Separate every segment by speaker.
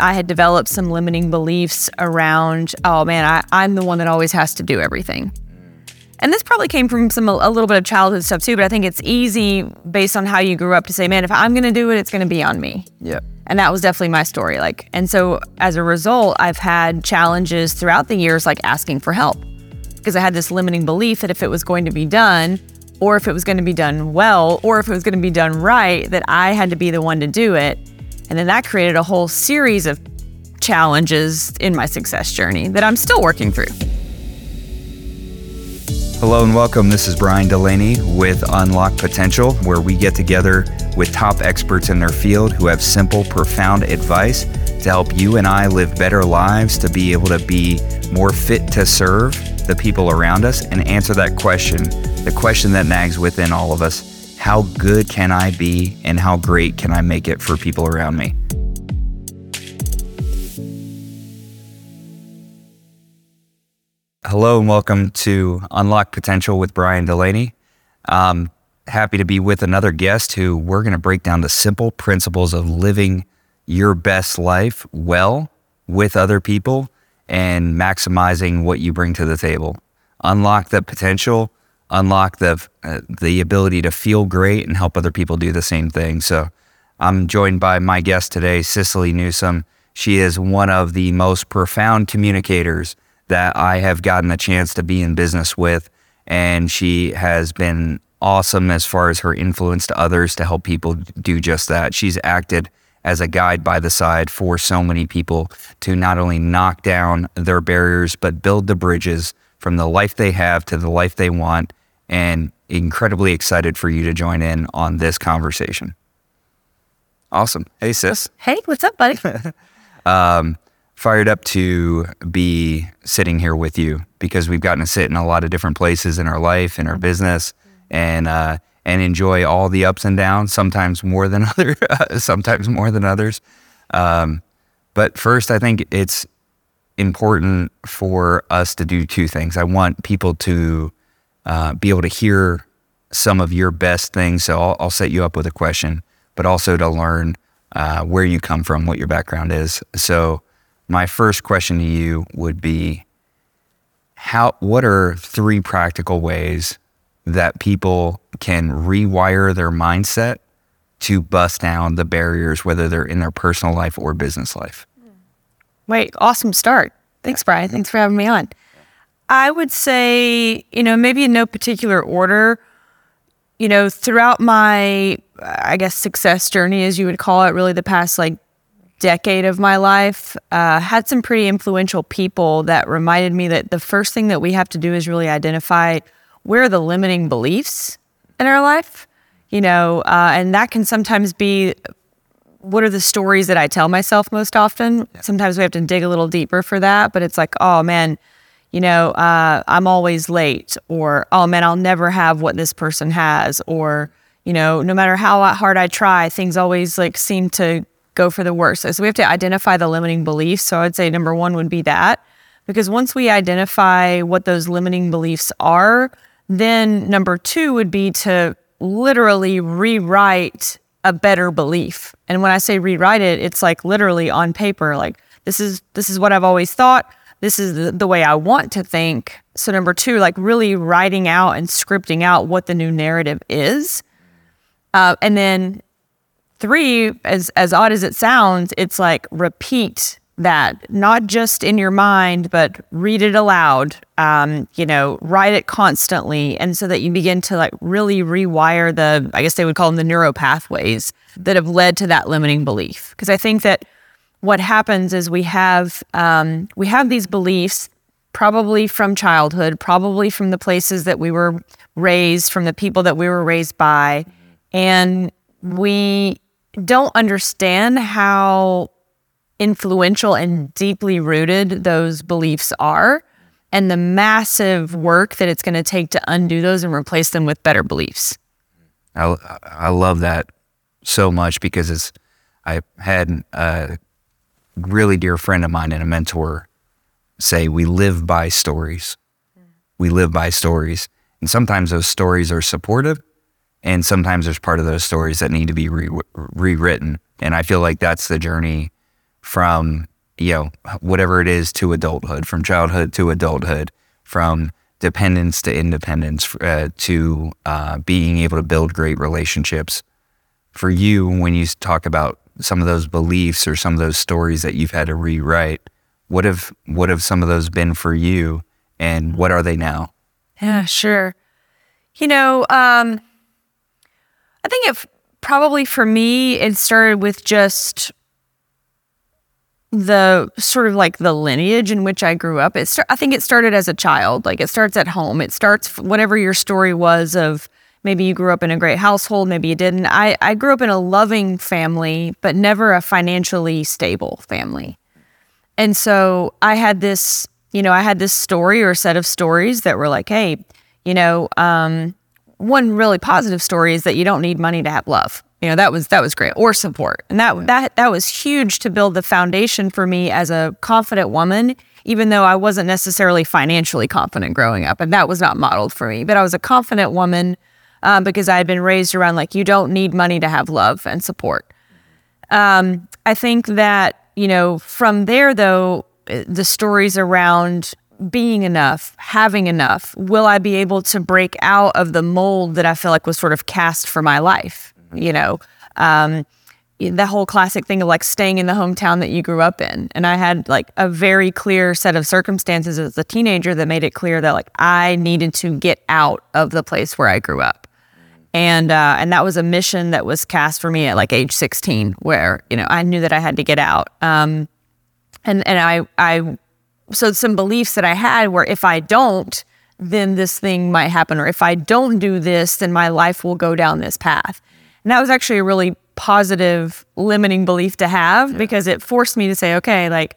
Speaker 1: I had developed some limiting beliefs around, oh man, I, I'm the one that always has to do everything. And this probably came from some a little bit of childhood stuff too, but I think it's easy based on how you grew up to say, man, if I'm going to do it, it's going to be on me.
Speaker 2: Yeah.
Speaker 1: And that was definitely my story. Like, and so as a result, I've had challenges throughout the years, like asking for help, because I had this limiting belief that if it was going to be done, or if it was going to be done well, or if it was going to be done right, that I had to be the one to do it. And then that created a whole series of challenges in my success journey that I'm still working through.
Speaker 2: Hello and welcome. This is Brian Delaney with Unlock Potential, where we get together with top experts in their field who have simple, profound advice to help you and I live better lives, to be able to be more fit to serve the people around us and answer that question, the question that nags within all of us how good can I be and how great can I make it for people around me? Hello and welcome to Unlock Potential with Brian Delaney. I'm happy to be with another guest who we're going to break down the simple principles of living your best life well with other people and maximizing what you bring to the table. Unlock the potential, unlock the uh, the ability to feel great and help other people do the same thing. So, I'm joined by my guest today, Cicily Newsom. She is one of the most profound communicators that I have gotten the chance to be in business with. And she has been awesome as far as her influence to others to help people do just that. She's acted as a guide by the side for so many people to not only knock down their barriers, but build the bridges from the life they have to the life they want. And incredibly excited for you to join in on this conversation. Awesome. Hey, sis.
Speaker 1: Hey, what's up, buddy?
Speaker 2: um, fired up to be sitting here with you because we've gotten to sit in a lot of different places in our life, in our business, and uh, and enjoy all the ups and downs. Sometimes more than other, sometimes more than others. Um, but first, I think it's important for us to do two things. I want people to uh, be able to hear some of your best things. So I'll, I'll set you up with a question, but also to learn uh, where you come from, what your background is. So my first question to you would be how what are three practical ways that people can rewire their mindset to bust down the barriers whether they're in their personal life or business life
Speaker 1: Wait, awesome start. Thanks, Brian. Thanks for having me on. I would say, you know, maybe in no particular order, you know, throughout my, I guess, success journey, as you would call it, really the past like decade of my life, uh, had some pretty influential people that reminded me that the first thing that we have to do is really identify where are the limiting beliefs in our life, you know, uh, and that can sometimes be what are the stories that I tell myself most often. Sometimes we have to dig a little deeper for that, but it's like, oh man, you know, uh, I'm always late, or oh man, I'll never have what this person has, or you know, no matter how hard I try, things always like seem to go for the worst. So we have to identify the limiting beliefs. So I'd say number one would be that. Because once we identify what those limiting beliefs are, then number two would be to literally rewrite a better belief. And when I say rewrite it, it's like literally on paper, like this is this is what I've always thought. This is the, way I want to think. So number two, like really writing out and scripting out what the new narrative is. Uh, and then Three, as as odd as it sounds, it's like repeat that not just in your mind, but read it aloud. Um, you know, write it constantly, and so that you begin to like really rewire the, I guess they would call them the neural pathways that have led to that limiting belief. Because I think that what happens is we have um, we have these beliefs probably from childhood, probably from the places that we were raised, from the people that we were raised by, and we don't understand how influential and deeply rooted those beliefs are and the massive work that it's going to take to undo those and replace them with better beliefs.
Speaker 2: I, I love that so much because it's, I had a really dear friend of mine and a mentor say, We live by stories. We live by stories. And sometimes those stories are supportive and sometimes there's part of those stories that need to be re- rewritten and i feel like that's the journey from you know whatever it is to adulthood, from childhood to adulthood, from dependence to independence, uh, to uh, being able to build great relationships. For you, when you talk about some of those beliefs or some of those stories that you've had to rewrite, what have what have some of those been for you, and what are they now?
Speaker 1: Yeah, sure. You know, um, I think it probably for me it started with just the sort of like the lineage in which I grew up. It start, I think it started as a child. Like it starts at home. It starts whatever your story was of maybe you grew up in a great household, maybe you didn't. I I grew up in a loving family, but never a financially stable family. And so I had this, you know, I had this story or set of stories that were like, hey, you know, um, one really positive story is that you don't need money to have love. You know that was that was great. Or support. And that that that was huge to build the foundation for me as a confident woman even though I wasn't necessarily financially confident growing up and that was not modeled for me. But I was a confident woman um, because I had been raised around like you don't need money to have love and support um, I think that you know from there though the stories around being enough, having enough, will I be able to break out of the mold that I feel like was sort of cast for my life? you know, um, the whole classic thing of like staying in the hometown that you grew up in. And I had like a very clear set of circumstances as a teenager that made it clear that like I needed to get out of the place where I grew up. And uh, and that was a mission that was cast for me at like age 16, where you know I knew that I had to get out. Um, and and I I so some beliefs that I had were if I don't, then this thing might happen, or if I don't do this, then my life will go down this path. And that was actually a really positive limiting belief to have yeah. because it forced me to say, okay, like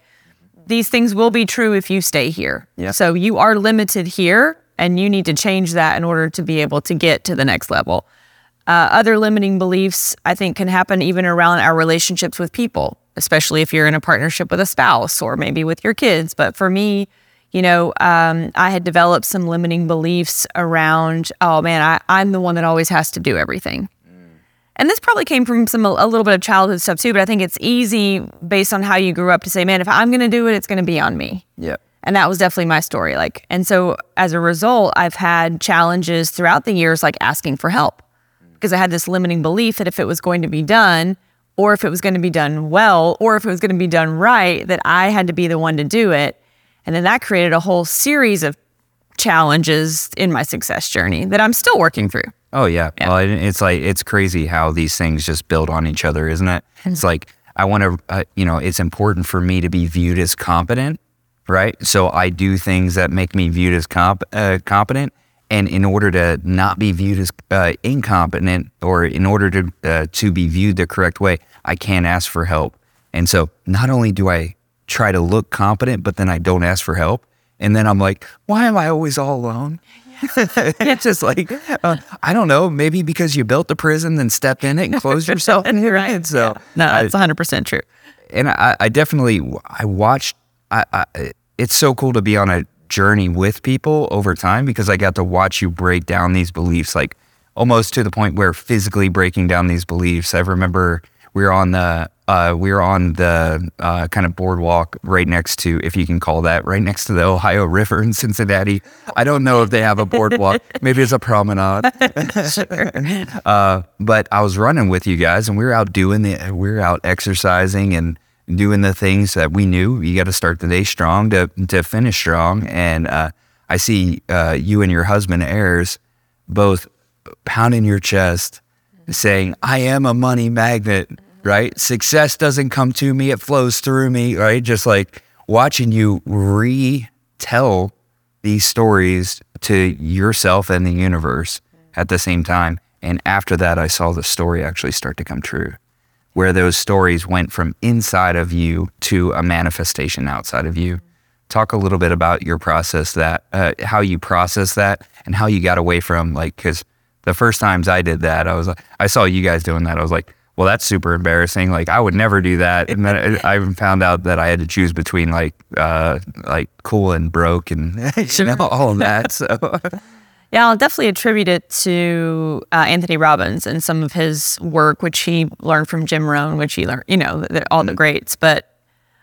Speaker 1: these things will be true if you stay here. Yeah. So you are limited here and you need to change that in order to be able to get to the next level. Uh, other limiting beliefs, I think, can happen even around our relationships with people, especially if you're in a partnership with a spouse or maybe with your kids. But for me, you know, um, I had developed some limiting beliefs around, oh man, I, I'm the one that always has to do everything and this probably came from some a little bit of childhood stuff too but i think it's easy based on how you grew up to say man if i'm going to do it it's going to be on me
Speaker 2: yeah
Speaker 1: and that was definitely my story like and so as a result i've had challenges throughout the years like asking for help because i had this limiting belief that if it was going to be done or if it was going to be done well or if it was going to be done right that i had to be the one to do it and then that created a whole series of challenges in my success journey that i'm still working through
Speaker 2: Oh yeah. yeah. Well, it's like it's crazy how these things just build on each other, isn't it? It's mm-hmm. like I want to, uh, you know, it's important for me to be viewed as competent, right? So I do things that make me viewed as comp- uh, competent, and in order to not be viewed as uh, incompetent, or in order to uh, to be viewed the correct way, I can't ask for help. And so not only do I try to look competent, but then I don't ask for help, and then I'm like, why am I always all alone? it's just like uh, I don't know, maybe because you built the prison, then stepped in it and closed yourself in here, right? So
Speaker 1: no, that's 100 percent true.
Speaker 2: And I, I, definitely I watched. I, I, it's so cool to be on a journey with people over time because I got to watch you break down these beliefs, like almost to the point where physically breaking down these beliefs. I remember we were on the uh, we were on the uh, kind of boardwalk right next to, if you can call that, right next to the Ohio River in Cincinnati. I don't know if they have a boardwalk. Maybe it's a promenade. uh, but I was running with you guys, and we were out doing the, we were out exercising and doing the things that we knew. You got to start the day strong to to finish strong. And uh, I see uh, you and your husband, Ayers, both pounding your chest, saying, "I am a money magnet." right? Success doesn't come to me, it flows through me, right? Just like watching you retell these stories to yourself and the universe at the same time. And after that, I saw the story actually start to come true, where those stories went from inside of you to a manifestation outside of you. Talk a little bit about your process that, uh, how you process that, and how you got away from like, because the first times I did that, I was like, I saw you guys doing that. I was like, well, that's super embarrassing. Like I would never do that. And then I even found out that I had to choose between like uh, like cool and broke and you know all of that. So
Speaker 1: yeah, I'll definitely attribute it to uh, Anthony Robbins and some of his work, which he learned from Jim Rohn, which he learned, you know, the, all the mm-hmm. greats. But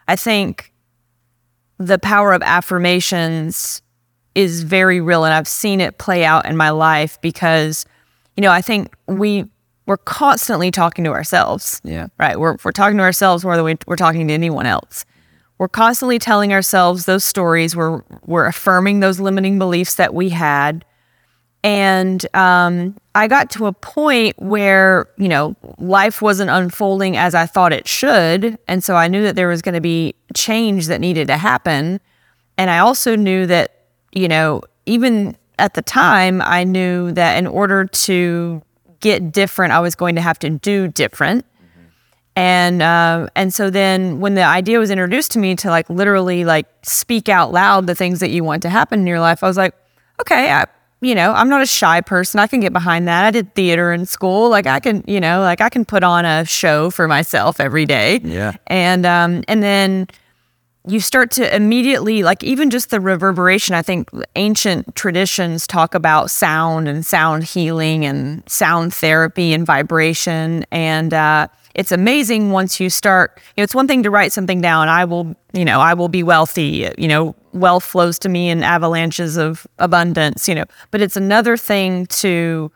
Speaker 1: I think the power of affirmations is very real and I've seen it play out in my life because you know, I think we we're constantly talking to ourselves.
Speaker 2: Yeah.
Speaker 1: Right. We're we're talking to ourselves more than we, we're talking to anyone else. We're constantly telling ourselves those stories. We're we're affirming those limiting beliefs that we had. And um, I got to a point where, you know, life wasn't unfolding as I thought it should. And so I knew that there was going to be change that needed to happen. And I also knew that, you know, even at the time, I knew that in order to get different, I was going to have to do different. And uh, and so then when the idea was introduced to me to like literally like speak out loud the things that you want to happen in your life, I was like, okay, I, you know, I'm not a shy person. I can get behind that. I did theater in school. Like I can, you know, like I can put on a show for myself every day.
Speaker 2: Yeah.
Speaker 1: And um and then you start to immediately like even just the reverberation i think ancient traditions talk about sound and sound healing and sound therapy and vibration and uh, it's amazing once you start you know it's one thing to write something down i will you know i will be wealthy you know wealth flows to me in avalanches of abundance you know but it's another thing to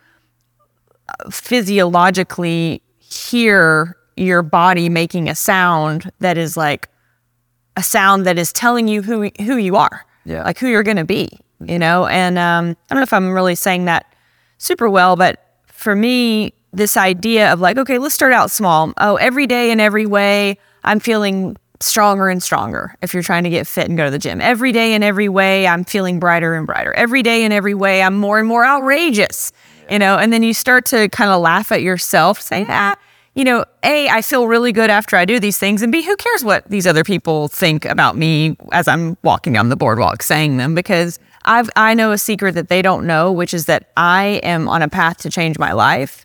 Speaker 1: uh, physiologically hear your body making a sound that is like a sound that is telling you who who you are,
Speaker 2: Yeah.
Speaker 1: like who you're going to be, you know. And um, I don't know if I'm really saying that super well, but for me, this idea of like, okay, let's start out small. Oh, every day in every way, I'm feeling stronger and stronger. If you're trying to get fit and go to the gym, every day in every way, I'm feeling brighter and brighter. Every day in every way, I'm more and more outrageous, you know. And then you start to kind of laugh at yourself, saying, ah you know, A, I feel really good after I do these things, and B, who cares what these other people think about me as I'm walking down the boardwalk saying them because I've I know a secret that they don't know, which is that I am on a path to change my life.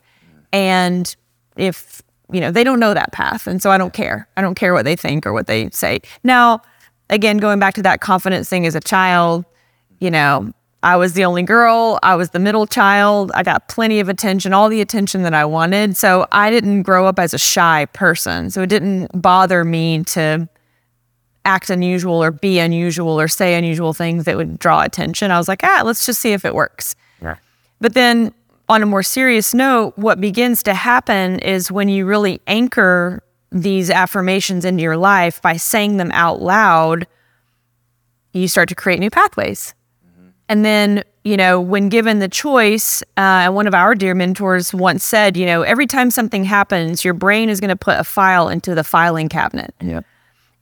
Speaker 1: And if you know, they don't know that path. And so I don't care. I don't care what they think or what they say. Now, again, going back to that confidence thing as a child, you know, I was the only girl. I was the middle child. I got plenty of attention, all the attention that I wanted. So I didn't grow up as a shy person. So it didn't bother me to act unusual or be unusual or say unusual things that would draw attention. I was like, ah, let's just see if it works.
Speaker 2: Yeah.
Speaker 1: But then on a more serious note, what begins to happen is when you really anchor these affirmations into your life by saying them out loud, you start to create new pathways. And then, you know, when given the choice, uh, one of our dear mentors once said, you know, every time something happens, your brain is going to put a file into the filing cabinet.
Speaker 2: Yeah.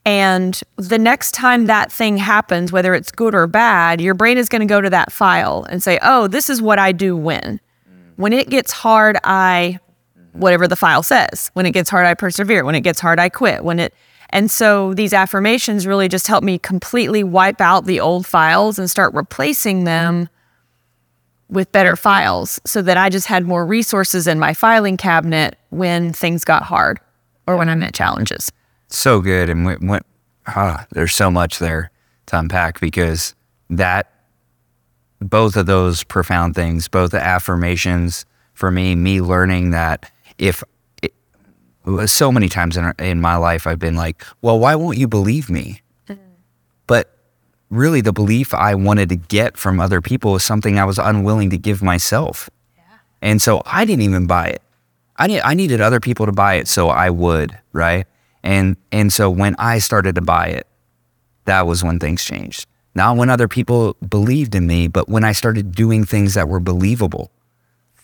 Speaker 1: And the next time that thing happens, whether it's good or bad, your brain is going to go to that file and say, oh, this is what I do when. When it gets hard, I, whatever the file says. When it gets hard, I persevere. When it gets hard, I quit. When it, and so these affirmations really just help me completely wipe out the old files and start replacing them with better files so that I just had more resources in my filing cabinet when things got hard or when I met challenges.
Speaker 2: so good and went ah, there's so much there to unpack because that both of those profound things both the affirmations for me me learning that if it, so many times in, in my life i've been like well why won't you believe me mm-hmm. but really the belief i wanted to get from other people was something i was unwilling to give myself and so I didn't even buy it. I need, I needed other people to buy it so I would, right? And and so when I started to buy it, that was when things changed. Not when other people believed in me, but when I started doing things that were believable.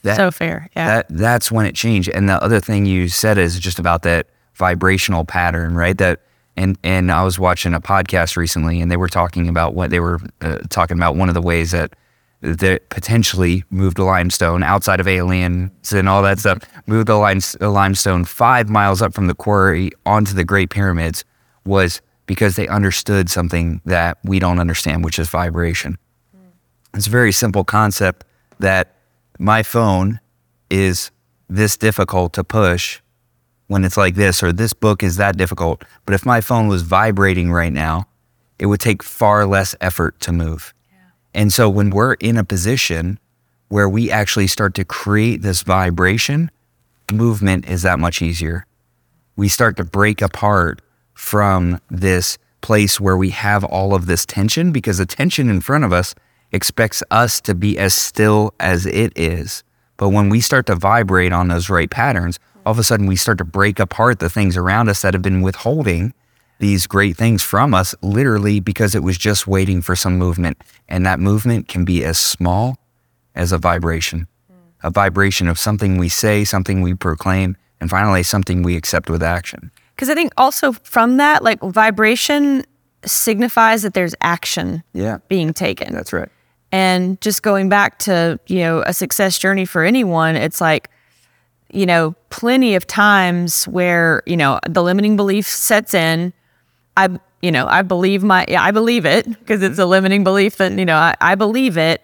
Speaker 2: That,
Speaker 1: So fair. Yeah.
Speaker 2: that that's when it changed. And the other thing you said is just about that vibrational pattern, right? That and and I was watching a podcast recently, and they were talking about what they were uh, talking about. One of the ways that that potentially moved limestone outside of aliens and all that stuff, moved the limestone five miles up from the quarry onto the Great Pyramids was because they understood something that we don't understand, which is vibration. Hmm. It's a very simple concept that my phone is this difficult to push when it's like this, or this book is that difficult. But if my phone was vibrating right now, it would take far less effort to move. And so when we're in a position where we actually start to create this vibration, movement is that much easier. We start to break apart from this place where we have all of this tension because the tension in front of us expects us to be as still as it is. But when we start to vibrate on those right patterns, all of a sudden we start to break apart the things around us that have been withholding these great things from us, literally because it was just waiting for some movement. And that movement can be as small as a vibration, a vibration of something we say, something we proclaim, and finally something we accept with action.
Speaker 1: Because I think also from that, like vibration signifies that there's action
Speaker 2: Yeah.
Speaker 1: being taken.
Speaker 2: That's right.
Speaker 1: And just going back to, you know, a success journey for anyone, it's like, you know, plenty of times where, you know, the limiting belief sets in. I, you know, I believe my, yeah, I believe it because it's mm-hmm. a limiting belief that, you know, I, I believe it.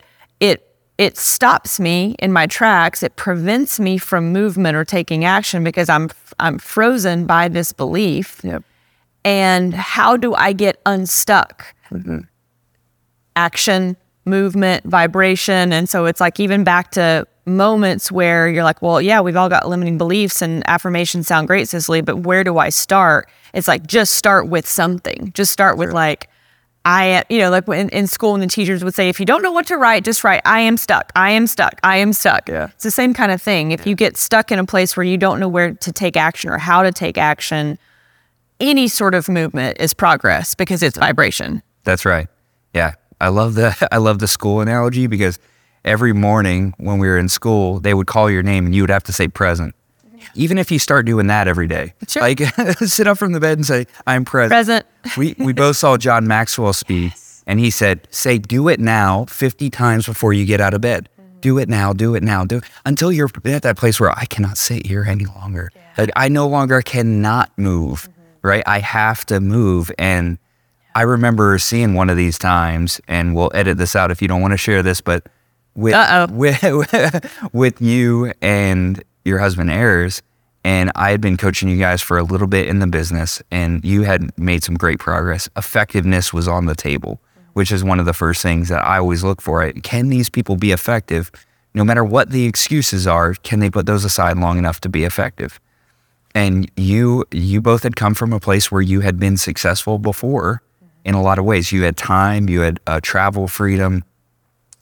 Speaker 1: It, stops me in my tracks. It prevents me from movement or taking action because I'm, I'm frozen by this belief.
Speaker 2: Yep.
Speaker 1: And how do I get unstuck? Mm-hmm. Action, movement, vibration. And so it's like even back to moments where you're like, well, yeah, we've all got limiting beliefs and affirmations sound great, Cicily, but where do I start? It's like just start with something. Just start with like, I, you know, like in, in school, and the teachers would say, if you don't know what to write, just write, I am stuck, I am stuck, I am stuck.
Speaker 2: Yeah.
Speaker 1: It's the same kind of thing. If you get stuck in a place where you don't know where to take action or how to take action, any sort of movement is progress because it's vibration.
Speaker 2: That's right. Yeah. I love the I love the school analogy because every morning when we were in school, they would call your name and you would have to say present. Even if you start doing that every day.
Speaker 1: Sure.
Speaker 2: Like sit up from the bed and say, I'm present.
Speaker 1: Present.
Speaker 2: We we both saw John Maxwell speak and he said, say do it now 50 times before you get out of bed. Mm-hmm. Do it now, do it now, do it until you're at that place where I cannot sit here any longer. Like I no longer cannot move. Mm-hmm. Right? I have to move and I remember seeing one of these times, and we'll edit this out if you don't want to share this, but with
Speaker 1: Uh-oh.
Speaker 2: with, with you and your husband Ayers, and I had been coaching you guys for a little bit in the business, and you had made some great progress. Effectiveness was on the table, which is one of the first things that I always look for. It Can these people be effective? No matter what the excuses are, can they put those aside long enough to be effective? and you you both had come from a place where you had been successful before in a lot of ways you had time you had uh, travel freedom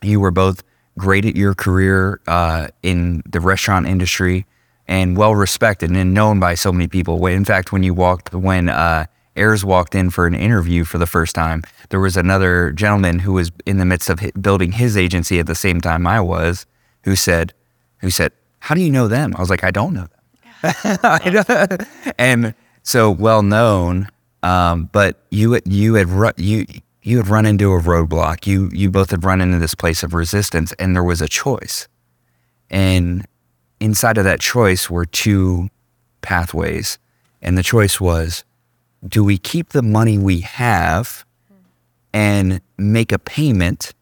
Speaker 2: you were both great at your career uh, in the restaurant industry and well respected and known by so many people in fact when you walked when uh, Ayers walked in for an interview for the first time there was another gentleman who was in the midst of building his agency at the same time I was who said who said how do you know them I was like I don't know them and so well known. Um, but you you had ru- you you had run into a roadblock. You you both had run into this place of resistance, and there was a choice. And inside of that choice were two pathways, and the choice was: do we keep the money we have and make a payment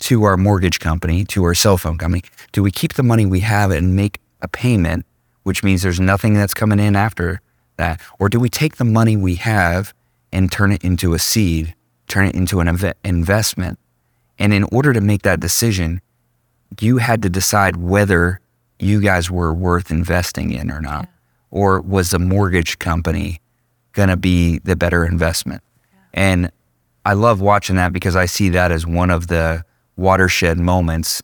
Speaker 2: to our mortgage company, to our cell phone company? Do we keep the money we have and make a payment, which means there's nothing that's coming in after that? Or do we take the money we have and turn it into a seed, turn it into an inve- investment? And in order to make that decision, you had to decide whether you guys were worth investing in or not. Or was the mortgage company going to be the better investment? And I love watching that because I see that as one of the watershed moments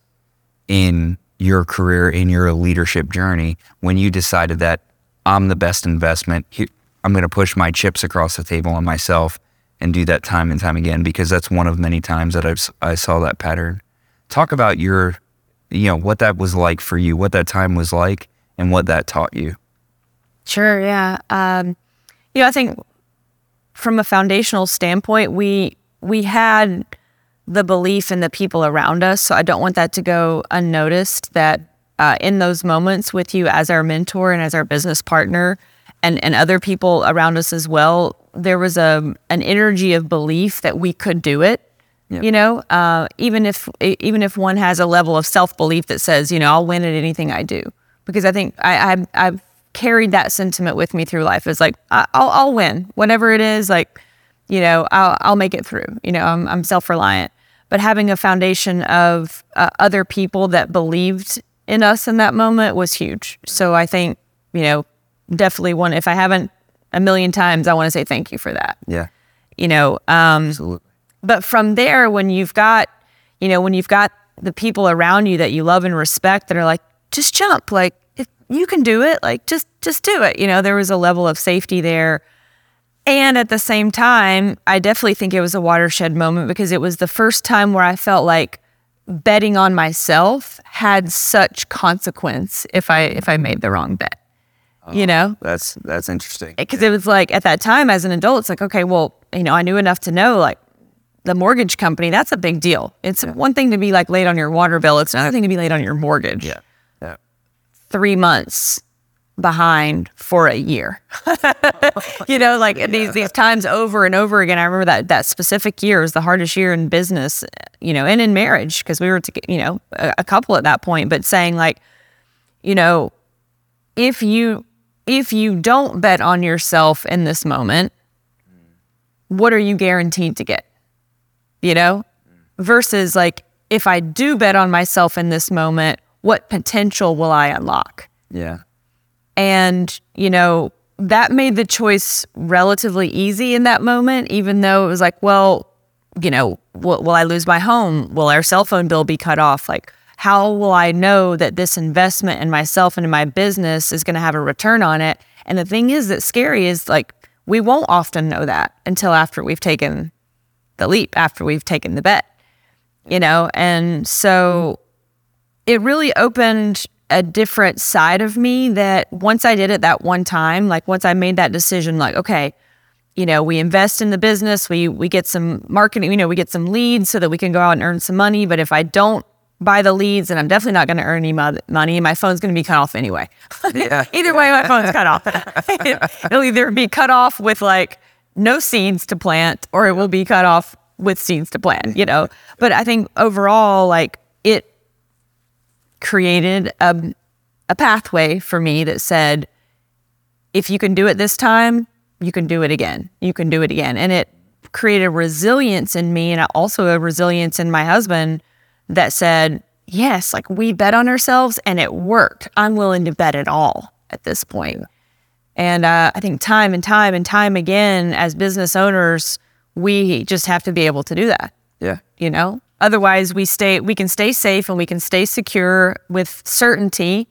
Speaker 2: in your career, in your leadership journey, when you decided that I'm the best investment. Here- I'm going to push my chips across the table on myself and do that time and time again because that's one of many times that I've, I saw that pattern. Talk about your, you know, what that was like for you, what that time was like, and what that taught you.
Speaker 1: Sure, yeah. Um, you know, I think from a foundational standpoint, we we had the belief in the people around us. So I don't want that to go unnoticed. That uh, in those moments with you as our mentor and as our business partner, and and other people around us as well, there was a an energy of belief that we could do it. You know, uh, even if even if one has a level of self belief that says, you know, I'll win at anything I do, because I think I, I've, I've carried that sentiment with me through life. It's like I, I'll I'll win whatever it is. Like, you know, I'll I'll make it through. You know, I'm I'm self reliant, but having a foundation of uh, other people that believed in us in that moment was huge. So I think you know, definitely one. If I haven't a million times, I want to say thank you for that.
Speaker 2: Yeah.
Speaker 1: You know, um,
Speaker 2: Absolutely.
Speaker 1: But from there, when you've got, you know, when you've got the people around you that you love and respect that are like, just jump, like if you can do it, like just just do it. You know, there was a level of safety there. And at the same time, I definitely think it was a watershed moment because it was the first time where I felt like betting on myself had such consequence if I if I made the wrong bet. you oh, know?
Speaker 2: That's that's interesting.
Speaker 1: because it was like at that time as an adult, it's like, okay, well, you know, I knew enough to know like the mortgage company, that's a big deal. It's one thing to be like late on your water bill, it's another thing to be late on your mortgage.
Speaker 2: Yeah. Yeah.
Speaker 1: Three months behind for a year. you know, like these these times over and over again. I remember that that specific year was the hardest year in business, you know, and in marriage because we were, to, you know, a, a couple at that point. But saying like, you know, if you if you don't bet on yourself in this moment, what are you guaranteed to get? You know? Versus like if I do bet on myself in this moment, what potential will I unlock?
Speaker 2: Yeah.
Speaker 1: And, you know, that made the choice relatively easy in that moment, even though it was like, well, you know, will, will I lose my home? Will our cell phone bill be cut off? Like, how will I know that this investment in myself and in my business is going to have a return on it? And the thing is that scary is like, we won't often know that until after we've taken the leap, after we've taken the bet, you know? And so it really opened a different side of me that once I did it that one time, like once I made that decision, like, okay, you know, we invest in the business, we we get some marketing, you know, we get some leads so that we can go out and earn some money. But if I don't buy the leads, then I'm definitely not going to earn any mo- money. My phone's going to be cut off anyway.
Speaker 2: Yeah.
Speaker 1: either way, my phone's cut off. It'll either be cut off with like no seeds to plant, or it will be cut off with seeds to plant. You know, but I think overall, like it created a, a pathway for me that said, if you can do it this time, you can do it again. You can do it again. And it created resilience in me and also a resilience in my husband that said, yes, like we bet on ourselves and it worked. I'm willing to bet it all at this point. And uh, I think time and time and time again, as business owners, we just have to be able to do that
Speaker 2: Yeah.
Speaker 1: you know otherwise we stay we can stay safe and we can stay secure with certainty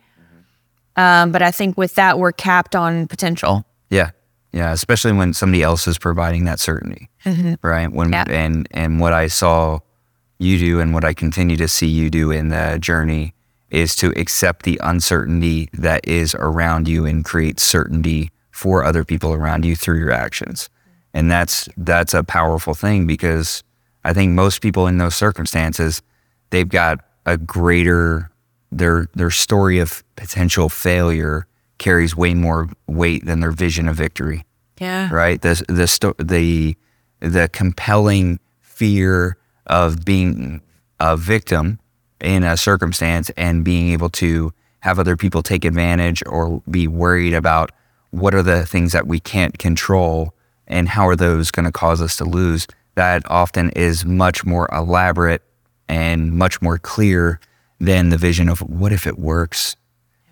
Speaker 1: um, but i think with that we're capped on potential
Speaker 2: Yeah. Yeah. Especially when somebody else is providing that certainty. Right. When
Speaker 1: Yeah.
Speaker 2: and and what I saw you do and what I continue to see you do in the journey is to accept the uncertainty that is around you and create certainty for other people around you through your actions. And that's that's a powerful thing because I think most people in those circumstances, they've got a greater their their story of potential failure carries way more weight than their vision of victory
Speaker 1: yeah
Speaker 2: right? The the sto- the the compelling fear of being a victim in a circumstance and being able to have other people take advantage or be worried about what are the things that we can't control and how are those going to cause us to lose. That often is much more elaborate and much more clear than the vision of what if it works.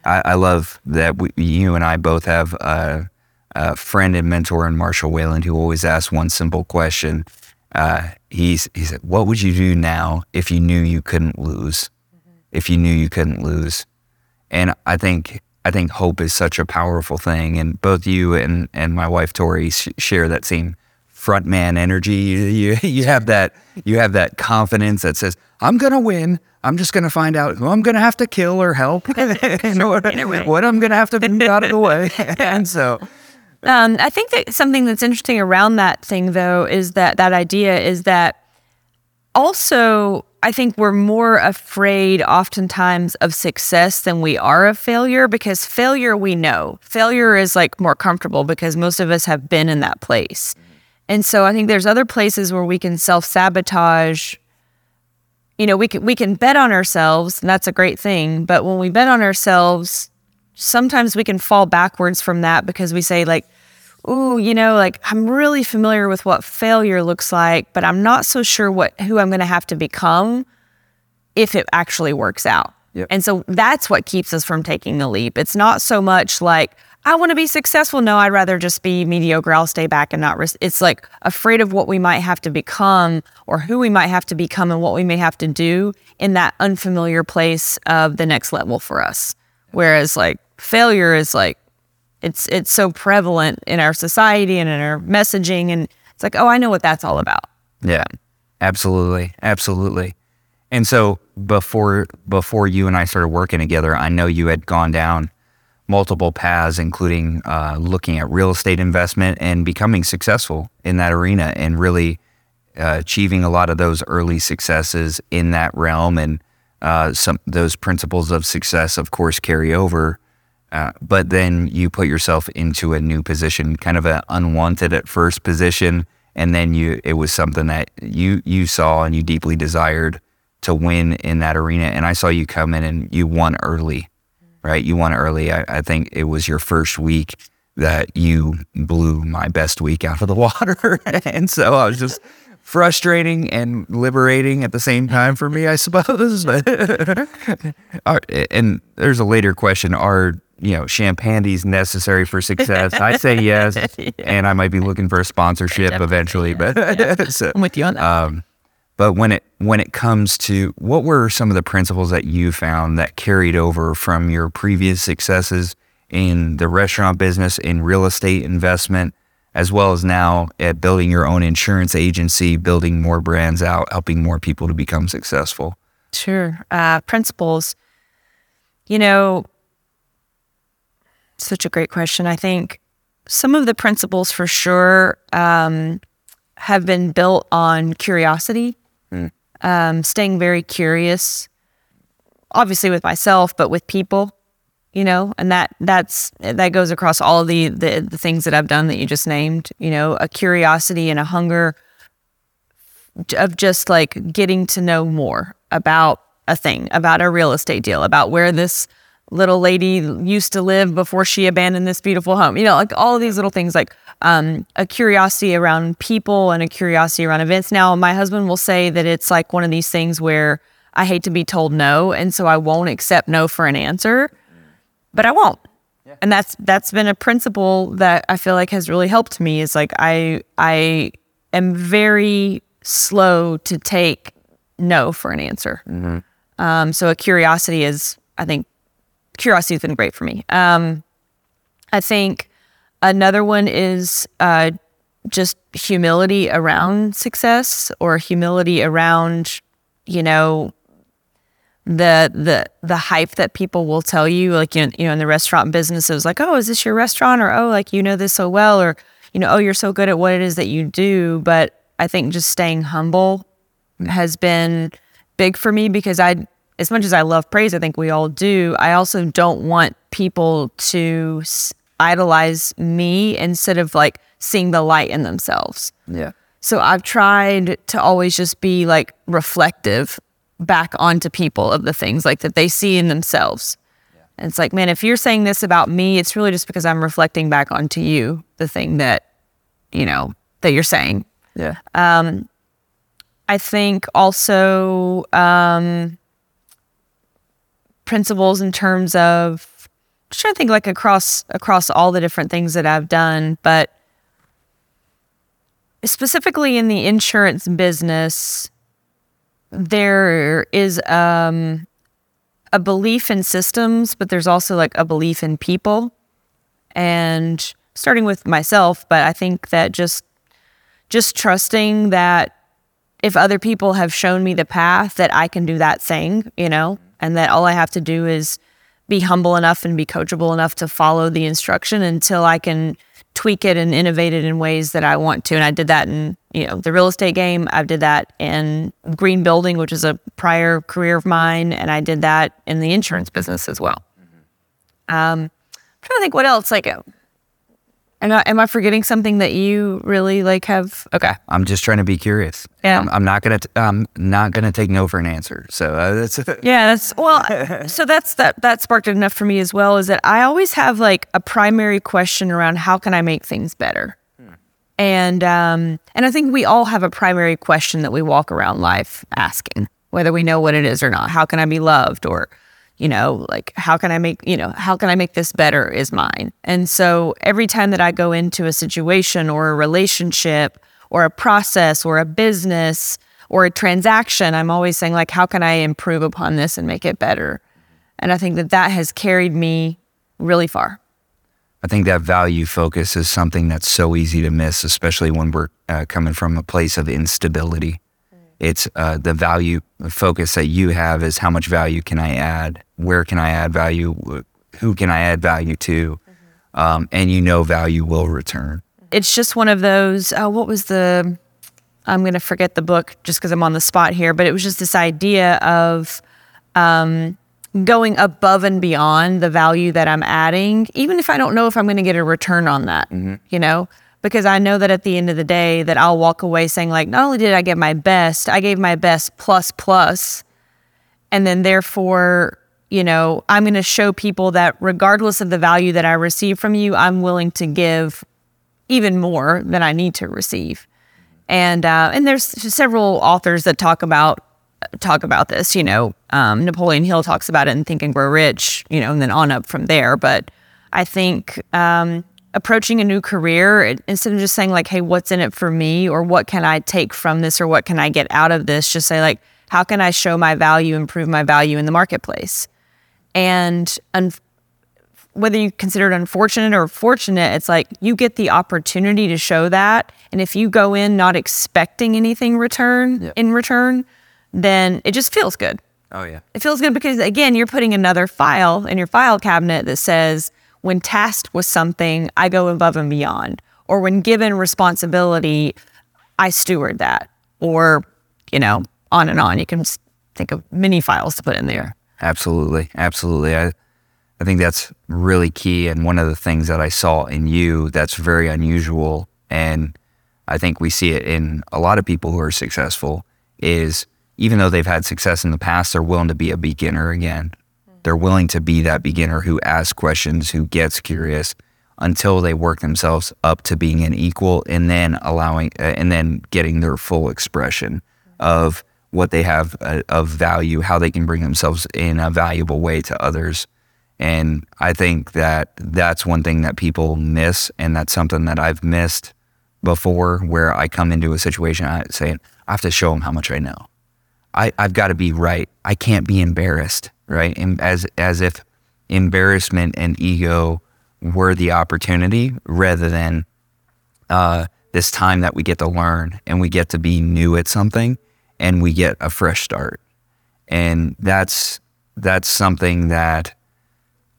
Speaker 2: I, I love that we, you and I both have a, a friend and mentor in Marshall Wayland who always asks one simple question. Uh, he's he said, "What would you do now if you knew you couldn't lose? If you knew you couldn't lose?" And I think I think hope is such a powerful thing, and both you and and my wife Tori sh- share that same front man energy. You, you you have that you have that confidence that says, "I'm gonna win. I'm just gonna find out who I'm gonna have to kill or help, and what, what I'm gonna have to move out of the way." and so,
Speaker 1: Um, I think that something that's interesting around that thing, though, is that that idea is that also I think we're more afraid oftentimes of success than we are of failure because failure we know. Failure is like more comfortable because most of us have been in that place. And so I think there's other places where we can self sabotage. You know, we can we can bet on ourselves, and that's a great thing. But when we bet on ourselves, sometimes we can fall backwards from that because we say like ooh you know like i'm really familiar with what failure looks like but i'm not so sure what who i'm going to have to become if it actually works out
Speaker 2: Yep.
Speaker 1: And so that's what keeps us from taking the leap. It's not so much like, I want to be successful. No, I'd rather just be mediocre. I'll stay back and not risk. It's like afraid of what we might have to become or who we might have to become and what we may have to do in that unfamiliar place of the next level for us. Whereas like failure is like, it's it's so prevalent in our society and in our messaging and it's like, oh, I know what that's all about.
Speaker 2: Yeah, absolutely, absolutely. And so before before you and I started working together, I know you had gone down multiple paths, including uh, looking at real estate investment and becoming successful in that arena, and really uh, achieving a lot of those early successes in that realm. And uh, some those principles of success, of course, carry over. Uh, but then you put yourself into a new position, kind of an unwanted at first position, and then you it was something that you you saw and you deeply desired to win in that arena. And I saw you come in and you won early, right? You won early. I, I think it was your first week that you blew my best week out of the water. and so I was just frustrating and liberating at the same time for me, I suppose. And there's a later question. Are you know champagnes necessary for success? I say yes, and I might be looking for a sponsorship eventually. But so,
Speaker 1: I'm with you on that.
Speaker 2: um, but when it when it comes to what were some of the principles that you found that carried over from your previous successes in the restaurant business, in real estate investment, as well as now at building your own insurance agency, building more brands out, helping more people to become successful?
Speaker 1: Sure. Uh, principles. You know, such a great question. I think some of the principles for sure um, have been built on curiosity, um, staying very curious, obviously with myself, but with people. You know, and that that's that goes across all the, the the things that I've done that you just named. You know, a curiosity and a hunger of just like getting to know more about a thing, about a real estate deal, about where this little lady used to live before she abandoned this beautiful home. You know, like all of these little things, like um, a curiosity around people and a curiosity around events. Now, my husband will say that it's like one of these things where I hate to be told no, and so I won't accept no for an answer, but I won't. And that's that's been a principle that I feel like has really helped me. Is like I I am very slow to take no for an answer. Um, so a curiosity is, I think, curiosity has been great for me. Um, I think another one is uh, just humility around success or humility around, you know, the the the hype that people will tell you, like you know, you know, in the restaurant business, it was like, oh, is this your restaurant? Or oh, like you know this so well, or you know, oh, you're so good at what it is that you do. But I think just staying humble has been big for me because I, as much as I love praise, I think we all do. I also don't want people to s- idolize me instead of like seeing the light in themselves.
Speaker 2: Yeah.
Speaker 1: So I've tried to always just be like reflective back onto people of the things like that they see in themselves. And it's like, man, if you're saying this about me, it's really just because I'm reflecting back onto you the thing that, you know, that you're saying.
Speaker 2: Yeah.
Speaker 1: Um, I think also um, principles in terms of just trying to think like across across all the different things that I've done, but specifically in the insurance business, there is um, a belief in systems, but there's also like a belief in people, and starting with myself, but I think that just just trusting that if other people have shown me the path that I can do that thing, you know, and that all I have to do is be humble enough and be coachable enough to follow the instruction until I can tweak it and innovate it in ways that I want to. And I did that in, you know, the real estate game. I did that in green building, which is a prior career of mine, and I did that in the insurance business as well. Um, I'm trying to think what else. Like, am I, am I forgetting something that you really like have? Okay.
Speaker 2: I'm just trying to be curious.
Speaker 1: Yeah.
Speaker 2: I'm, I'm not gonna. T- I'm not gonna take no for an answer. So uh, that's.
Speaker 1: Yeah, that's well. so that's that. That sparked enough for me as well. Is that I always have like a primary question around how can I make things better, and um, and I think we all have a primary question that we walk around life asking, whether we know what it is or not. How can I be loved, or you know, like how can I make, you know, how can I make this better is mine. And so every time that I go into a situation or a relationship or a process or a business or a transaction, I'm always saying like how can I improve upon this and make it better? And I think that that has carried me really far.
Speaker 2: I think that value focus is something that's so easy to miss, especially when we're uh, coming from a place of instability. It's uh, the value focus that you have is how much value can I add? Where can I add value? Who can I add value to? Mm-hmm. Um, and you know value will return.
Speaker 1: It's just one of those. Uh, what was the? I'm going to forget the book just because I'm on the spot here, but it was just this idea of um, going above and beyond the value that I'm adding, even if I don't know if I'm going to get a return on that. Mm-hmm. You know because I know that at the end of the day that I'll walk away saying like not only did I give my best, I gave my best plus plus and then therefore, you know, I'm going to show people that regardless of the value that I receive from you, I'm willing to give even more than I need to receive. And uh, and there's several authors that talk about talk about this. You know, um, Napoleon Hill talks about it in Think and Grow Rich. You know, and then on up from there. But I think um, approaching a new career instead of just saying like hey what's in it for me or what can i take from this or what can i get out of this just say like how can i show my value improve my value in the marketplace and un- whether you consider it unfortunate or fortunate it's like you get the opportunity to show that and if you go in not expecting anything return yep. in return then it just feels good
Speaker 2: oh yeah
Speaker 1: it feels good because again you're putting another file in your file cabinet that says when tasked with something, I go above and beyond. Or when given responsibility, I steward that. Or, you know, on and on. You can think of many files to put in there.
Speaker 2: Absolutely. Absolutely. I, I think that's really key. And one of the things that I saw in you that's very unusual, and I think we see it in a lot of people who are successful, is even though they've had success in the past, they're willing to be a beginner again. They're willing to be that beginner who asks questions, who gets curious until they work themselves up to being an equal and then allowing uh, and then getting their full expression of what they have uh, of value, how they can bring themselves in a valuable way to others. And I think that that's one thing that people miss. And that's something that I've missed before where I come into a situation I saying, I have to show them how much I know. I, I've got to be right. I can't be embarrassed right? And as as if embarrassment and ego were the opportunity rather than uh, this time that we get to learn and we get to be new at something and we get a fresh start. And that's that's something that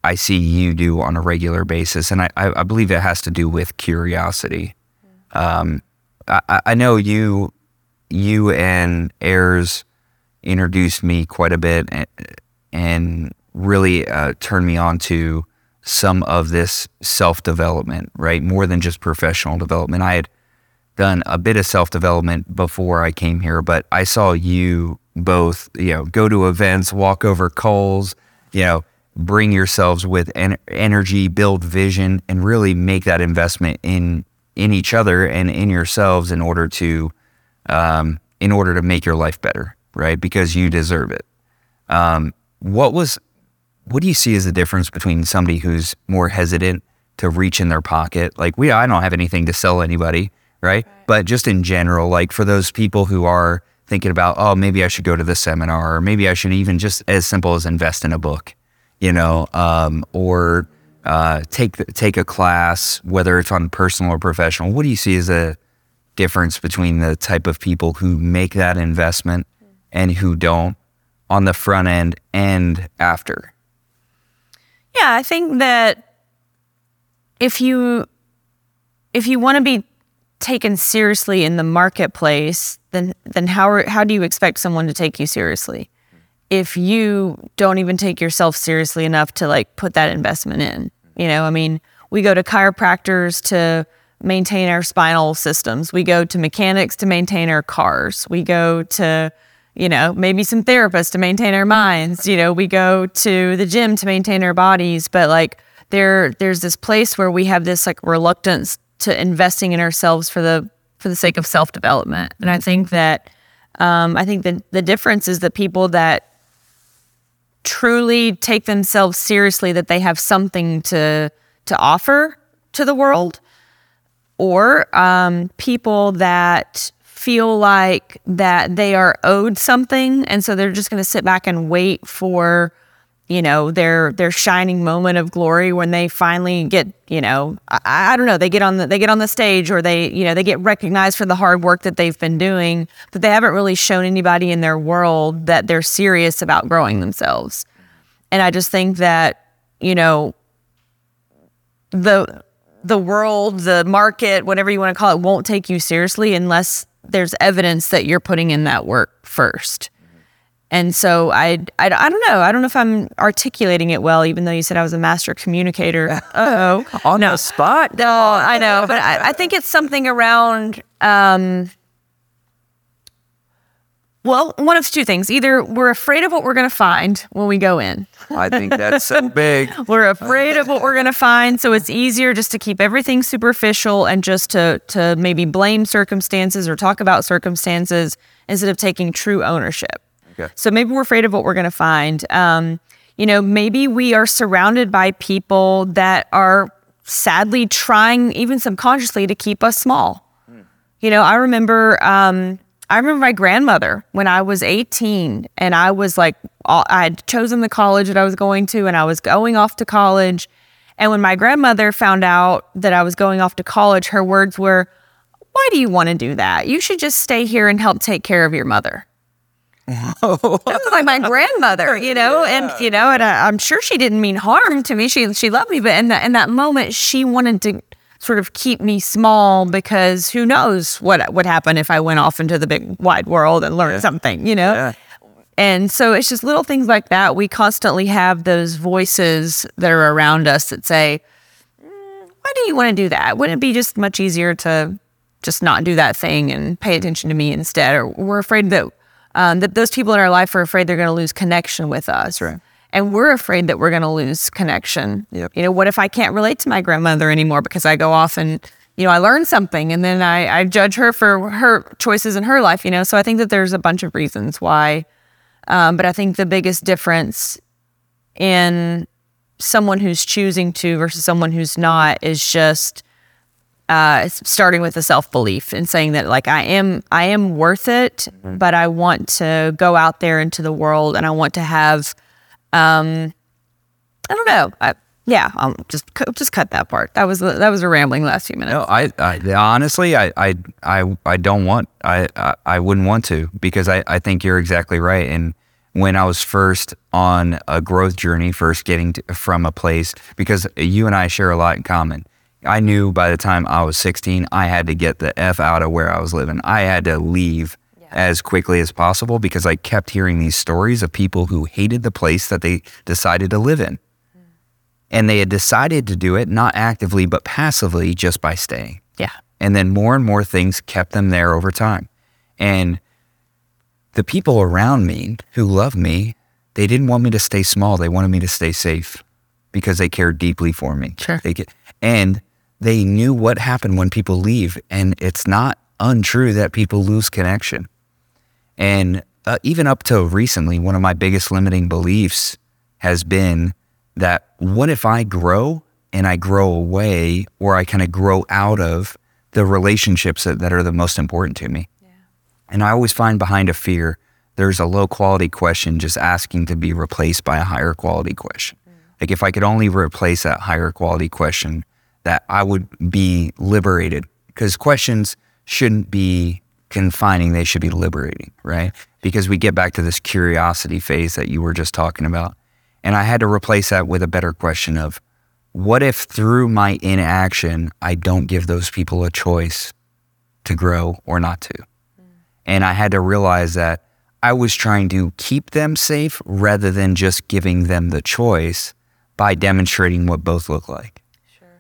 Speaker 2: I see you do on a regular basis, and I, I believe it has to do with curiosity. Um, I, I know you you and Ayers introduced me quite a bit eh, and really uh, turned me on to some of this self development, right? More than just professional development. I had done a bit of self development before I came here, but I saw you both, you know, go to events, walk over coals, you know, bring yourselves with en- energy, build vision, and really make that investment in in each other and in yourselves in order to um, in order to make your life better, right? Because you deserve it. Um, what was what do you see as the difference between somebody who's more hesitant to reach in their pocket? Like we I don't have anything to sell anybody, right? right? But just in general, like for those people who are thinking about, oh, maybe I should go to the seminar, or maybe I should even just as simple as invest in a book, you know, um, or uh, take take a class, whether it's on personal or professional. What do you see as a difference between the type of people who make that investment and who don't? on the front end and after?
Speaker 1: Yeah, I think that if you if you want to be taken seriously in the marketplace, then then how are, how do you expect someone to take you seriously? If you don't even take yourself seriously enough to like put that investment in. You know, I mean, we go to chiropractors to maintain our spinal systems. We go to mechanics to maintain our cars. We go to you know, maybe some therapists to maintain our minds. You know, we go to the gym to maintain our bodies, but like there there's this place where we have this like reluctance to investing in ourselves for the for the sake of self development. And I think that um, I think the the difference is that people that truly take themselves seriously that they have something to to offer to the world or um, people that feel like that they are owed something and so they're just going to sit back and wait for you know their their shining moment of glory when they finally get you know I, I, don't know they get on the they get on the stage or they you know they get recognized for the hard work that they've been doing but they haven't really shown anybody in their world that they're serious about growing themselves and i just think that you know the the world, the market, whatever you want to call it, won't take you seriously unless there's evidence that you're putting in that work first. And so I, I, I don't know. I don't know if I'm articulating it well, even though you said I was a master communicator.
Speaker 2: Oh, on no. the spot.
Speaker 1: No, I know, but I, I think it's something around um, well, one of two things. Either we're afraid of what we're going to find when we go in.
Speaker 2: I think that's so big.
Speaker 1: we're afraid of what we're going to find, so it's easier just to keep everything superficial and just to to maybe blame circumstances or talk about circumstances instead of taking true ownership. So maybe we're afraid of what we're going to find. Um, you know, maybe we are surrounded by people that are sadly trying, even subconsciously, to keep us small. Hmm. You know, I remember. Um, I remember my grandmother when I was 18 and I was like, I had chosen the college that I was going to and I was going off to college. And when my grandmother found out that I was going off to college, her words were, Why do you want to do that? You should just stay here and help take care of your mother. That was like my grandmother, you know, yeah. and you know, and I, am sure she didn't mean harm to me. She she loved me, but in that in that moment, she wanted to sort of keep me small because who knows what would happen if I went off into the big wide world and learned yeah. something, you know? Yeah. And so it's just little things like that. We constantly have those voices that are around us that say, mm, why do you want to do that? Wouldn't it be just much easier to just not do that thing and pay attention to me instead? Or we're afraid that um, that those people in our life are afraid they're going to lose connection with us.
Speaker 2: Right
Speaker 1: and we're afraid that we're going to lose connection. Yep. You know, what if I can't relate to my grandmother anymore because I go off and you know I learn something and then I, I judge her for her choices in her life. You know, so I think that there's a bunch of reasons why, um, but I think the biggest difference in someone who's choosing to versus someone who's not is just uh, starting with a self belief and saying that like I am I am worth it, mm-hmm. but I want to go out there into the world and I want to have um, I don't know. I, yeah, I'll just just cut that part. That was that was a rambling last few minutes.
Speaker 2: No, I, I honestly, I, I, I, I don't want. I, I, I wouldn't want to because I, I think you're exactly right. And when I was first on a growth journey, first getting to, from a place, because you and I share a lot in common. I knew by the time I was 16, I had to get the f out of where I was living. I had to leave as quickly as possible because I kept hearing these stories of people who hated the place that they decided to live in. Mm. And they had decided to do it not actively, but passively just by staying.
Speaker 1: Yeah.
Speaker 2: And then more and more things kept them there over time. And the people around me who loved me, they didn't want me to stay small. They wanted me to stay safe because they cared deeply for me.
Speaker 1: Sure.
Speaker 2: And they knew what happened when people leave. And it's not untrue that people lose connection. And uh, even up to recently, one of my biggest limiting beliefs has been that what if I grow and I grow away or I kind of grow out of the relationships that, that are the most important to me? Yeah. And I always find behind a fear, there's a low quality question just asking to be replaced by a higher quality question. Mm. Like if I could only replace that higher quality question, that I would be liberated because questions shouldn't be confining, they should be liberating, right? Because we get back to this curiosity phase that you were just talking about. And I had to replace that with a better question of what if through my inaction, I don't give those people a choice to grow or not to? And I had to realize that I was trying to keep them safe rather than just giving them the choice by demonstrating what both look like.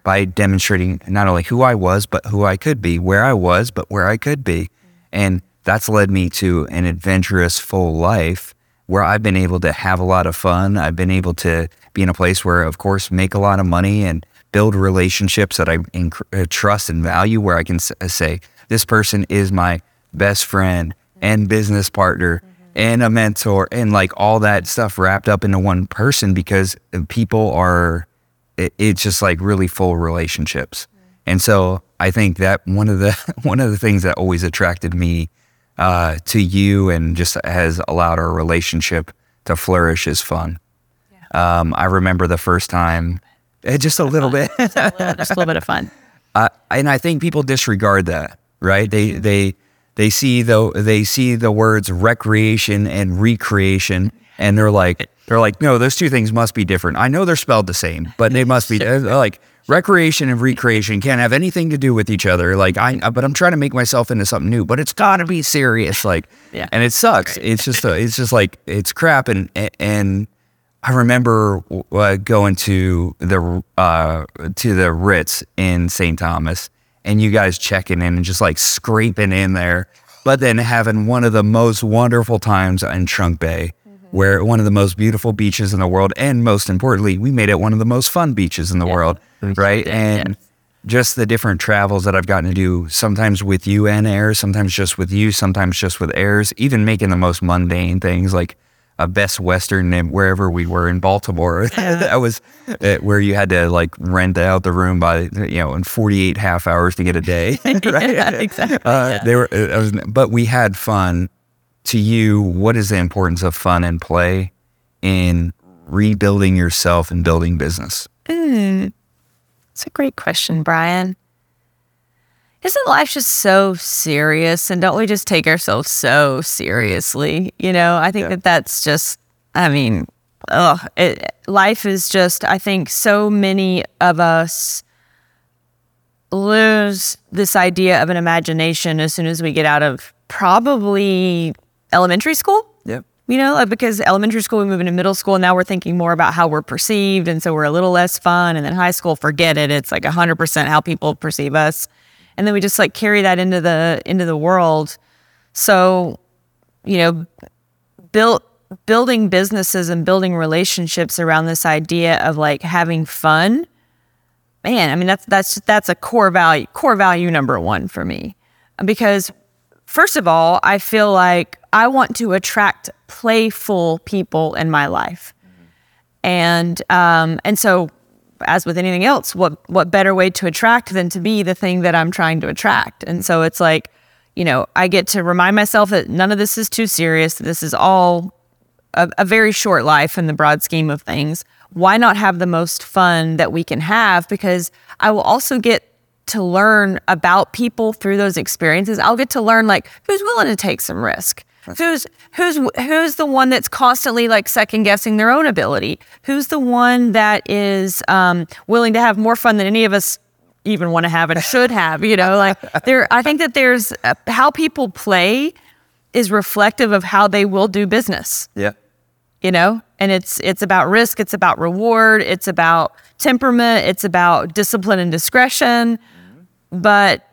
Speaker 2: By demonstrating not only who I was, but who I could be, where I was, but where I could be. And that's led me to an adventurous, full life where I've been able to have a lot of fun. I've been able to be in a place where, of course, make a lot of money and build relationships that I inc- uh, trust and value, where I can s- uh, say, this person is my best friend and business partner. Mm-hmm. and a mentor and like all that stuff wrapped up into one person because people are it, it's just like really full relationships. And so i think that one of the one of the things that always attracted me uh, to you and just has allowed our relationship to flourish is fun. Um, i remember the first time eh, just a little bit.
Speaker 1: Just a little bit of fun.
Speaker 2: Uh, and I think people disregard that, right? They they they see the they see the words recreation and recreation, and they're like they're like, no, those two things must be different. I know they're spelled the same, but they must be like recreation and recreation can't have anything to do with each other. Like I, but I'm trying to make myself into something new, but it's got to be serious. Like,
Speaker 1: Yeah.
Speaker 2: and it sucks. It's just a, it's just like it's crap, and and I remember uh, going to the uh, to the Ritz in St. Thomas, and you guys checking in and just like scraping in there, but then having one of the most wonderful times in Trunk Bay, where one of the most beautiful beaches in the world, and most importantly, we made it one of the most fun beaches in the world, right? and just the different travels that I've gotten to do, sometimes with you and Airs, sometimes just with you, sometimes just with Airs, even making the most mundane things like a Best Western and wherever we were in Baltimore. that was where you had to like rent out the room by, you know, in 48 half hours to get a day. right?
Speaker 1: Yeah, exactly,
Speaker 2: Uh,
Speaker 1: yeah.
Speaker 2: They were, was, but we had fun. To you, what is the importance of fun and play in rebuilding yourself and building business?
Speaker 1: It's a great question, Brian. Isn't life just so serious? And don't we just take ourselves so seriously? You know, I think that that's just, I mean, ugh, it, life is just, I think so many of us lose this idea of an imagination as soon as we get out of probably elementary school
Speaker 2: Yep.
Speaker 1: you know, because elementary school, we move into middle school, and now we're thinking more about how we're perceived. And so we're a little less fun. And then high school, forget it. It's like 100% how people perceive us. And then we just like carry that into the into the world. So, you know, built building businesses and building relationships around this idea of like having fun man i mean that's that's that's a core value core value number one for me because first of all i feel like i want to attract playful people in my life and um and so as with anything else what what better way to attract than to be the thing that i'm trying to attract and so it's like you know i get to remind myself that none of this is too serious this is all a, a very short life in the broad scheme of things. Why not have the most fun that we can have? Because I will also get to learn about people through those experiences. I'll get to learn like who's willing to take some risk. Who's who's who's the one that's constantly like second guessing their own ability? Who's the one that is um, willing to have more fun than any of us even want to have and should have? You know, like there. I think that there's uh, how people play is reflective of how they will do business
Speaker 2: Yeah.
Speaker 1: you know and it's it's about risk it's about reward it's about temperament it's about discipline and discretion but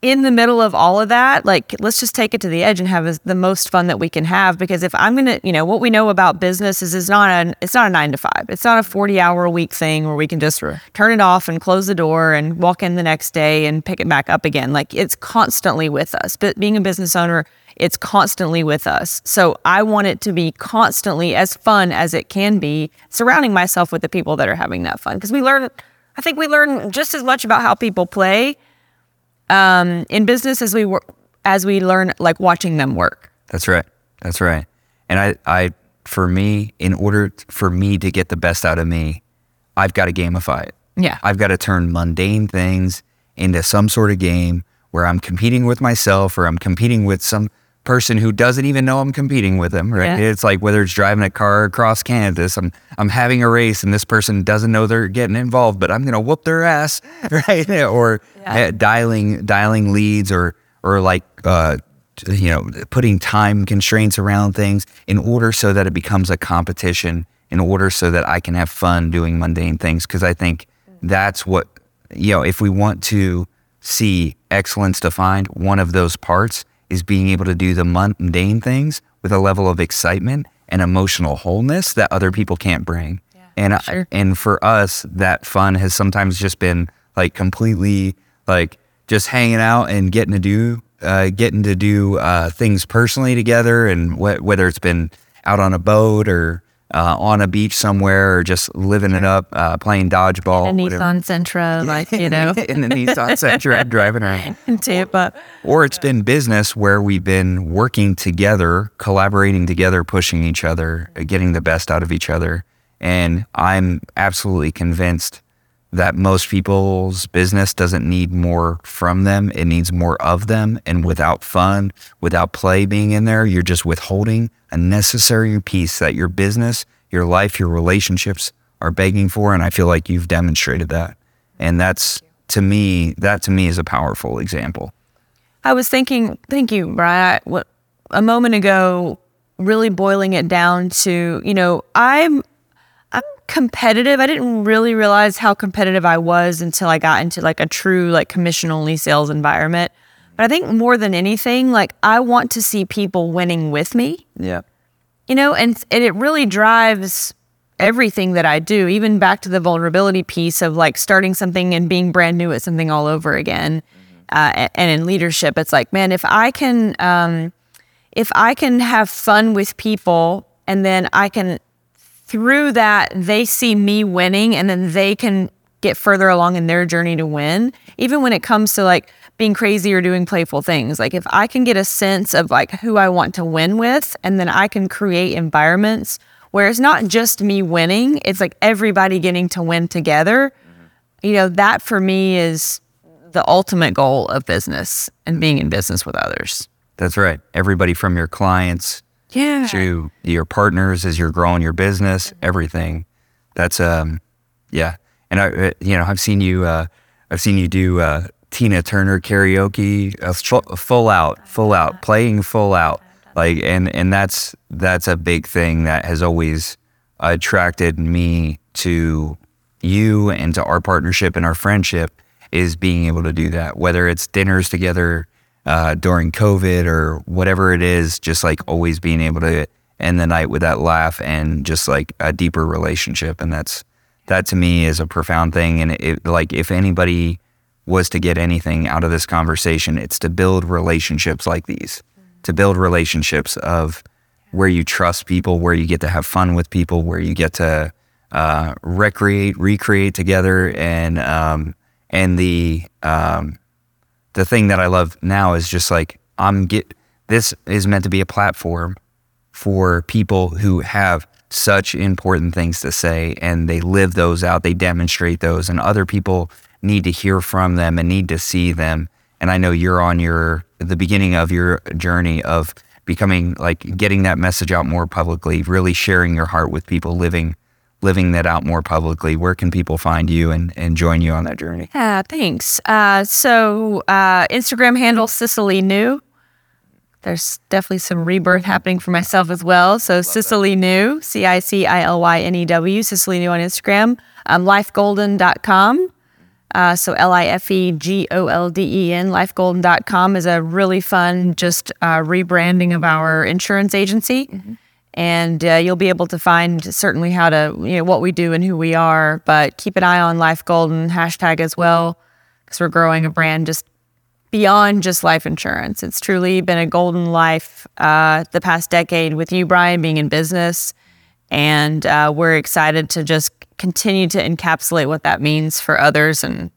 Speaker 1: in the middle of all of that like let's just take it to the edge and have the most fun that we can have. Because if i'm gonna you know what we know about business is it's not a it's not a nine to five. It's not a 40 hour a week thing where we can just turn it off and close the door and walk in the next day and pick it back up again. Like it's constantly with us. But being a business owner it's constantly with us. So I want it to be constantly as fun as it can be, surrounding myself with the people that are having that fun. Because we learn, I think we learn just as much about how people play um, in business as we work, as we learn like watching them work.
Speaker 2: That's right. That's right. And I, I, for me, in order for me to get the best out of me, I've got to gamify it.
Speaker 1: Yeah.
Speaker 2: I've got to turn mundane things into some sort of game where I'm competing with myself or I'm competing with some person who doesn't even know I'm competing with them, right?
Speaker 1: Yeah.
Speaker 2: It's like whether it's driving a car across Kansas, I'm I'm having a race and this person doesn't know they're getting involved, but I'm gonna whoop their ass, right? Or
Speaker 1: Yeah.
Speaker 2: uh, dialing dialing leads or or like uh, you know putting time constraints around things in order so that it becomes a competition in order so that I can have fun doing mundane things because I think that's what you know if we want to see excellence defined one of those parts is being able to do the mundane things with a level of excitement and emotional wholeness that other people can't bring. And I- and for us that fun has sometimes just been like completely like just hanging out and getting to do uh, getting to do uh, things personally together, and wh- whether it's been out on a boat or uh, on a beach somewhere, or just living it up, uh, playing dodgeball,
Speaker 1: A Nissan Sentra, like, you know,
Speaker 2: in the Nissan Sentra, driving around.
Speaker 1: in Tampa.
Speaker 2: Or it's been business where we've been working together, collaborating together, pushing each other, getting the best out of each other. And I'm absolutely convinced that most people's business doesn't need more from them. It needs more of them. And without fun, without play being in there, you're just withholding a necessary piece that your business, your life, your relationships are begging for. And I feel like you've demonstrated that. And that's to me, that to me is a powerful example.
Speaker 1: I was thinking, thank you, Brian. I, what, a moment ago, really boiling it down to, you know, I'm I'm competitive. I didn't really realize how competitive I was until I got into like a true like commission only sales environment. But I think more than anything, like I want to see people winning with me.
Speaker 2: Yeah.
Speaker 1: You know, and, and it really drives everything that I do, even back to the vulnerability piece of like starting something and being brand new at something all over again. Uh, and in leadership, it's like, man, if I can, um, if I can have fun with people and then I can, through that, they see me winning and then they can get further along in their journey to win. Even when it comes to like being crazy or doing playful things, like if I can get a sense of like who I want to win with and then I can create environments where it's not just me winning, it's like everybody getting to win together. Mm-hmm. You know, that for me is the ultimate goal of business and being in business with others.
Speaker 2: That's right. Everybody from your clients
Speaker 1: Yeah.
Speaker 2: to your partners as you're growing your business, everything. That's um, yeah. And I, uh, you know, I've seen you, uh, I've seen you do uh, Tina Turner karaoke, uh, full, full out, full out, playing full out, like, and and that's that's a big thing that has always attracted me to you and to our partnership and our friendship is being able to do that. Whether it's dinners together uh, during COVID or whatever it is, just like always being able to end the night with that laugh and just like a deeper relationship. And that's that to me is a profound thing. And it, like if anybody was to get anything out of this conversation, it's to build relationships like these, to build relationships of where you trust people, where you get to have fun with people, where you get to uh, recreate, recreate together, and um, and the um, the thing that I love now is just like I'm get this is meant to be a platform for people who have such important things to say and they live those out, they demonstrate those, and other people need to hear from them and need to see them. And I know you're on your the beginning of your journey of becoming like getting that message out more publicly, really sharing your heart with people, living living that out more publicly. Where can people find you and, and join you on that journey?
Speaker 1: Yeah, thanks. Uh, so uh, Instagram handle Cicily New. There's definitely some rebirth happening for myself as well. So Cicily New, C I C I L Y N E W, Cicily New on Instagram. Um, lifegolden.com. Uh, so L I F E G O L D E N, lifegolden.com is a really fun just uh, rebranding of our insurance agency. And uh, you'll be able to find certainly how to, you know, what we do and who we are. But keep an eye on Life Golden hashtag as well, because we're growing a brand just beyond just life insurance. It's truly been a golden life uh, the past decade with you, Brian, being in business. And uh, we're excited to just continue to encapsulate what that means for others and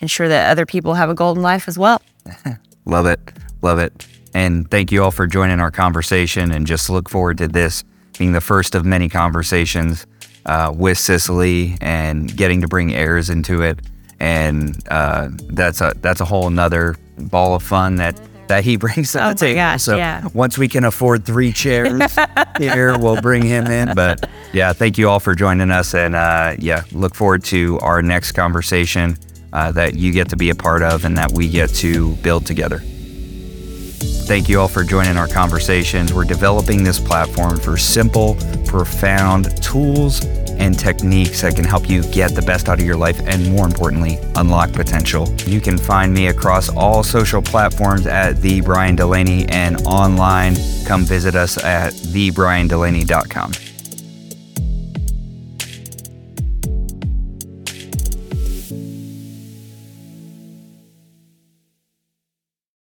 Speaker 1: ensure that other people have a golden life as well.
Speaker 2: Love it. Love it. And thank you all for joining our conversation and just look forward to this being the first of many conversations uh, with Cicily and getting to bring airs into it. And uh, that's a that's a whole nother ball of fun that that he brings to
Speaker 1: Oh
Speaker 2: the
Speaker 1: my
Speaker 2: table.
Speaker 1: gosh,
Speaker 2: so
Speaker 1: yeah.
Speaker 2: once we can afford three chairs here, we'll bring him in. But yeah, thank you all for joining us, and uh, yeah, look forward to our next conversation uh, that you get to be a part of and that we get to build together. Thank you all for joining our conversations. We're developing this platform for simple, profound tools and techniques that can help you get the best out of your life and, more importantly, unlock potential. You can find me across all social platforms at The Brian Delaney and online. Come visit us at thebriandelaney.com.